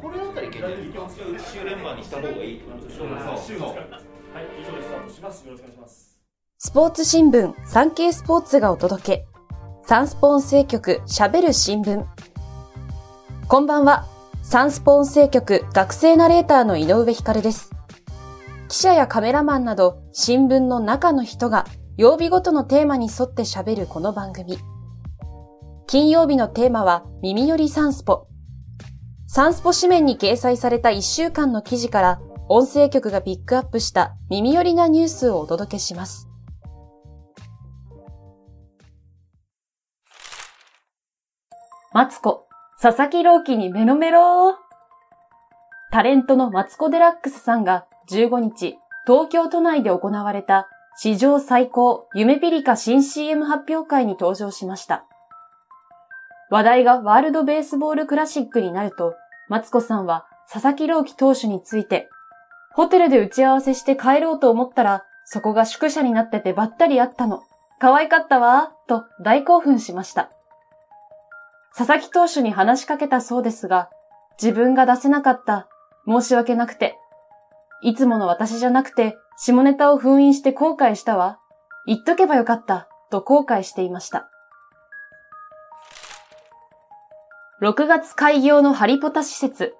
これだったらいけるんじゃないですか一周連番にした方がいいってことでしょそうはい、以上でスタートします。よろしくお願いします。スポーツ新聞、産経スポーツがお届け。サンスポ音声局喋る新聞。こんばんは。サンスポ音声局学生ナレーターの井上光です。記者やカメラマンなど新聞の中の人が曜日ごとのテーマに沿って喋るこの番組。金曜日のテーマは耳よりサンスポ。サンスポ紙面に掲載された1週間の記事から音声局がピックアップした耳寄りなニュースをお届けします。マツコ、佐々木朗希にメロメロタレントのマツコデラックスさんが15日、東京都内で行われた史上最高夢ピリカ新 CM 発表会に登場しました。話題がワールドベースボールクラシックになると、マツコさんは佐々木朗希投手について、ホテルで打ち合わせして帰ろうと思ったら、そこが宿舎になっててばったり会ったの。可愛かったわと大興奮しました。佐々木投手に話しかけたそうですが、自分が出せなかった。申し訳なくて。いつもの私じゃなくて、下ネタを封印して後悔したわ。言っとけばよかった。と後悔していました。6月開業のハリポタ施設、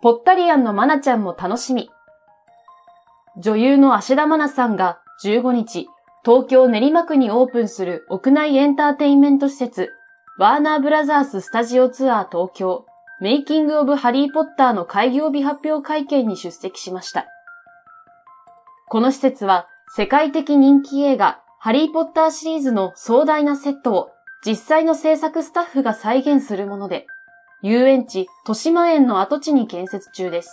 ポッタリアンのマナちゃんも楽しみ。女優の芦田愛菜さんが15日、東京練馬区にオープンする屋内エンターテインメント施設、ワーナーブラザーススタジオツアー東京、メイキングオブハリーポッターの開業日発表会見に出席しました。この施設は世界的人気映画ハリーポッターシリーズの壮大なセットを実際の制作スタッフが再現するもので、遊園地豊島園の跡地に建設中です。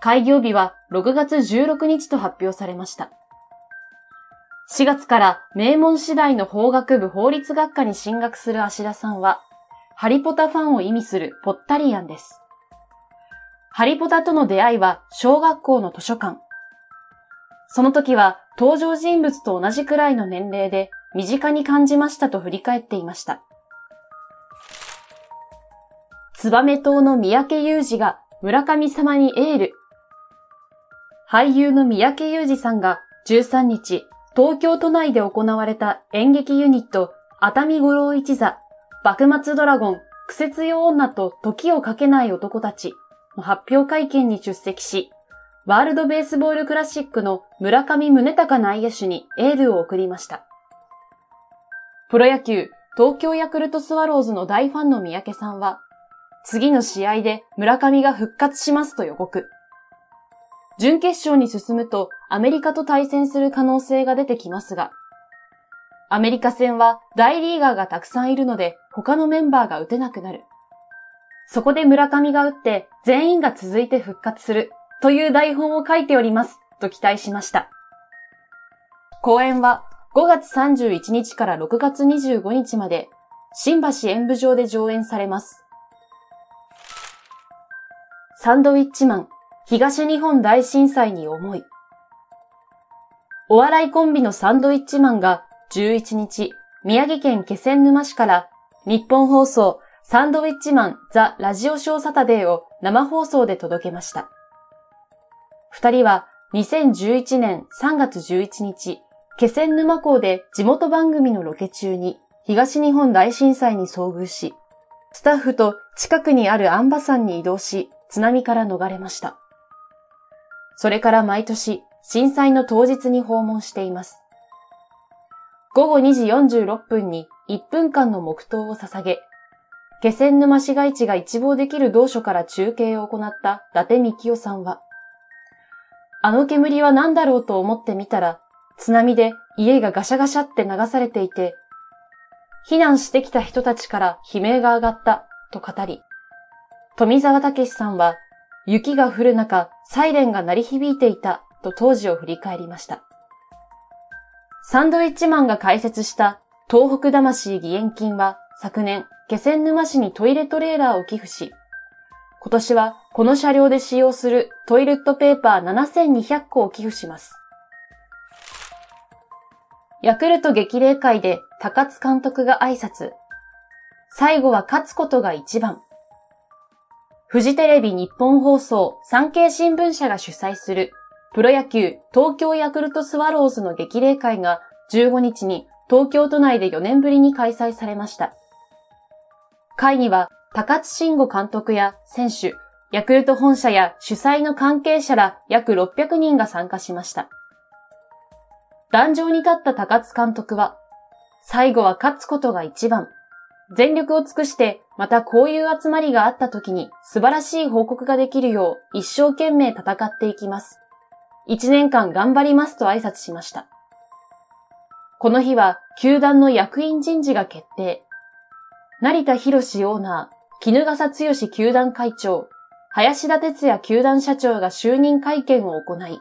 開業日は6月16日と発表されました。4月から名門次第の法学部法律学科に進学する芦田さんは、ハリポタファンを意味するポッタリアンです。ハリポタとの出会いは小学校の図書館。その時は登場人物と同じくらいの年齢で身近に感じましたと振り返っていました。ツバメ島の三宅裕二が村上様にエール。俳優の三宅裕二さんが13日、東京都内で行われた演劇ユニット、熱海五郎一座、幕末ドラゴン、苦節用女と時をかけない男たちの発表会見に出席し、ワールドベースボールクラシックの村上宗隆内野手にエールを送りました。プロ野球、東京ヤクルトスワローズの大ファンの三宅さんは、次の試合で村上が復活しますと予告。準決勝に進むとアメリカと対戦する可能性が出てきますが、アメリカ戦は大リーガーがたくさんいるので他のメンバーが打てなくなる。そこで村上が打って全員が続いて復活するという台本を書いておりますと期待しました。公演は5月31日から6月25日まで新橋演舞場で上演されます。サンドウィッチマン東日本大震災に思い。お笑いコンビのサンドウィッチマンが11日、宮城県気仙沼市から日本放送サンドウィッチマンザ・ラジオショーサタデーを生放送で届けました。二人は2011年3月11日、気仙沼港で地元番組のロケ中に東日本大震災に遭遇し、スタッフと近くにあるアンバ山に移動し、津波から逃れました。それから毎年、震災の当日に訪問しています。午後2時46分に1分間の黙祷を捧げ、気仙沼市街地が一望できる同所から中継を行った伊達幹夫さんは、あの煙は何だろうと思ってみたら、津波で家がガシャガシャって流されていて、避難してきた人たちから悲鳴が上がったと語り、富澤武さんは、雪が降る中、サイレンが鳴り響いていたと当時を振り返りました。サンドウィッチマンが開設した東北魂義援金は昨年、気仙沼市にトイレトレーラーを寄付し、今年はこの車両で使用するトイレットペーパー7200個を寄付します。ヤクルト激励会で高津監督が挨拶。最後は勝つことが一番。フジテレビ日本放送産経新聞社が主催するプロ野球東京ヤクルトスワローズの激励会が15日に東京都内で4年ぶりに開催されました。会には高津慎吾監督や選手、ヤクルト本社や主催の関係者ら約600人が参加しました。壇上に立った高津監督は、最後は勝つことが一番。全力を尽くして、またこういう集まりがあった時に素晴らしい報告ができるよう一生懸命戦っていきます。一年間頑張りますと挨拶しました。この日は、球団の役員人事が決定。成田博士オーナー、絹笠剛球団会長、林田哲也球団社長が就任会見を行い、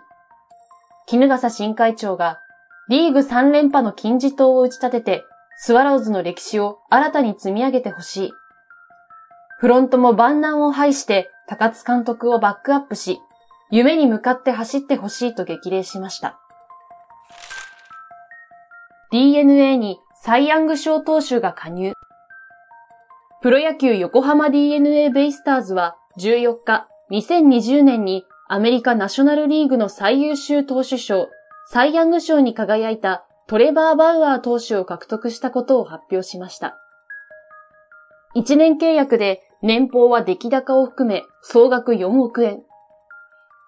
絹笠新会長がリーグ3連覇の金字塔を打ち立てて、スワローズの歴史を新たに積み上げてほしい。フロントも万難を排して高津監督をバックアップし、夢に向かって走ってほしいと激励しました。DNA にサイヤング賞投手が加入。プロ野球横浜 DNA ベイスターズは14日、2020年にアメリカナショナルリーグの最優秀投手賞サイヤング賞に輝いたトレバー・バウアー投手を獲得したことを発表しました。1年契約で年俸は出来高を含め総額4億円。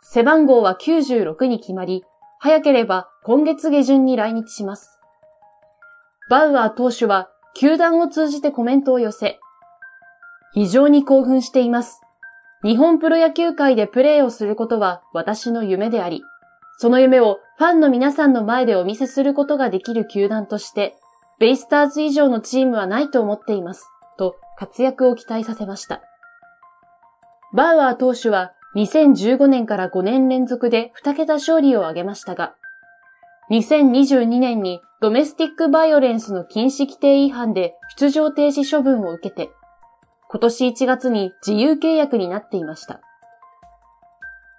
背番号は96に決まり、早ければ今月下旬に来日します。バウアー投手は球団を通じてコメントを寄せ、非常に興奮しています。日本プロ野球界でプレーをすることは私の夢であり、その夢をファンの皆さんの前でお見せすることができる球団として、ベイスターズ以上のチームはないと思っています。と活躍を期待させました。バウアー投手は2015年から5年連続で2桁勝利を挙げましたが、2022年にドメスティックバイオレンスの禁止規定違反で出場停止処分を受けて、今年1月に自由契約になっていました。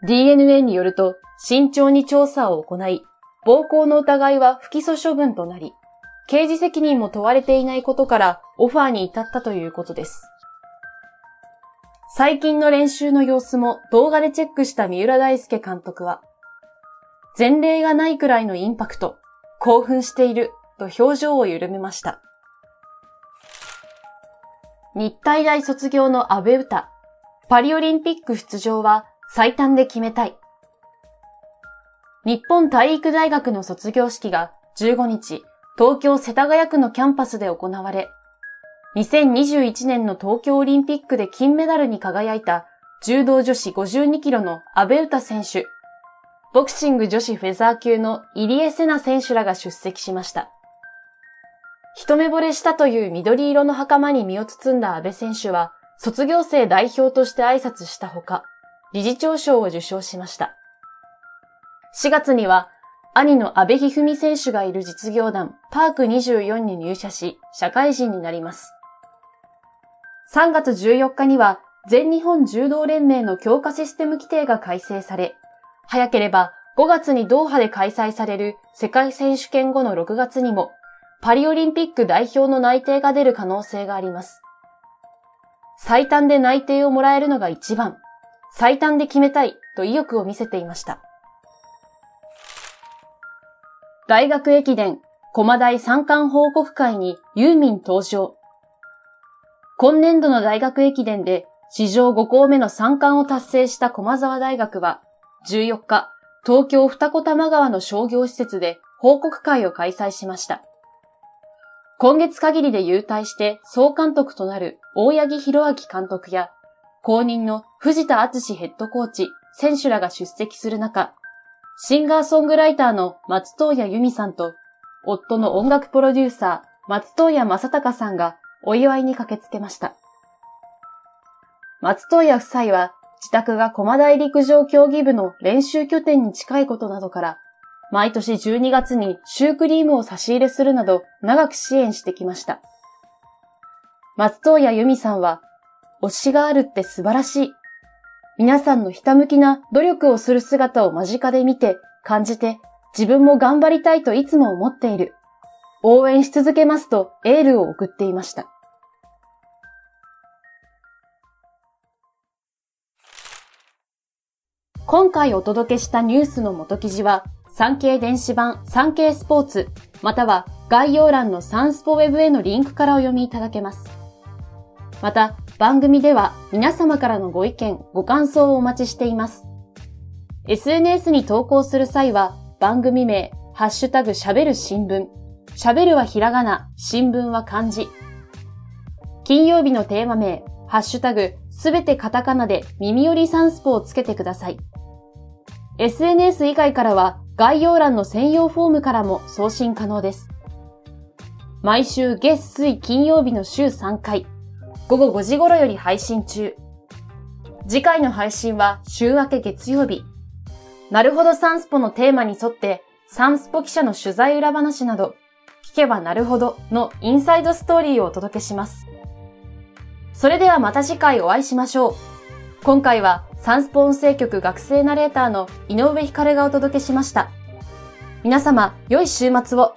DNA によると、慎重に調査を行い、暴行の疑いは不起訴処分となり、刑事責任も問われていないことからオファーに至ったということです。最近の練習の様子も動画でチェックした三浦大輔監督は、前例がないくらいのインパクト、興奮していると表情を緩めました。日体大卒業の安倍歌、パリオリンピック出場は最短で決めたい。日本体育大学の卒業式が15日、東京世田谷区のキャンパスで行われ、2021年の東京オリンピックで金メダルに輝いた柔道女子52キロの阿部詩選手、ボクシング女子フェザー級の入江聖奈選手らが出席しました。一目惚れしたという緑色の袴に身を包んだ安倍選手は、卒業生代表として挨拶したほか、理事長賞を受賞しました。4月には、兄の安倍一二三選手がいる実業団パーク24に入社し、社会人になります。3月14日には、全日本柔道連盟の強化システム規定が改正され、早ければ5月にドーハで開催される世界選手権後の6月にも、パリオリンピック代表の内定が出る可能性があります。最短で内定をもらえるのが一番。最短で決めたいと意欲を見せていました。大学駅伝、駒大三冠報告会にユーミン登場。今年度の大学駅伝で史上5校目の三冠を達成した駒沢大学は、14日、東京二子玉川の商業施設で報告会を開催しました。今月限りで優待して総監督となる大八木弘明監督や公認の藤田敦ヘッドコーチ、選手らが出席する中、シンガーソングライターの松任谷由実さんと、夫の音楽プロデューサー、松任谷正隆さんがお祝いに駆けつけました。松任谷夫妻は、自宅が駒大陸上競技部の練習拠点に近いことなどから、毎年12月にシュークリームを差し入れするなど長く支援してきました。松任谷由実さんは推しがあるって素晴らしい。皆さんのひたむきな努力をする姿を間近で見て、感じて、自分も頑張りたいといつも思っている。応援し続けますとエールを送っていました。今回お届けしたニュースの元記事は、産経電子版産経スポーツ、または概要欄のサンスポウェブへのリンクからお読みいただけます。また、番組では皆様からのご意見、ご感想をお待ちしています。SNS に投稿する際は、番組名、ハッシュタグ喋る新聞、喋るはひらがな、新聞は漢字。金曜日のテーマ名、ハッシュタグ、すべてカタカナで耳よりサンスポをつけてください。SNS 以外からは概要欄の専用フォームからも送信可能です。毎週月水金曜日の週3回、午後5時頃より配信中。次回の配信は週明け月曜日。なるほどサンスポのテーマに沿ってサンスポ記者の取材裏話など、聞けばなるほどのインサイドストーリーをお届けします。それではまた次回お会いしましょう。今回はサンスポ音声局学生ナレーターの井上光がお届けしました。皆様、良い週末を。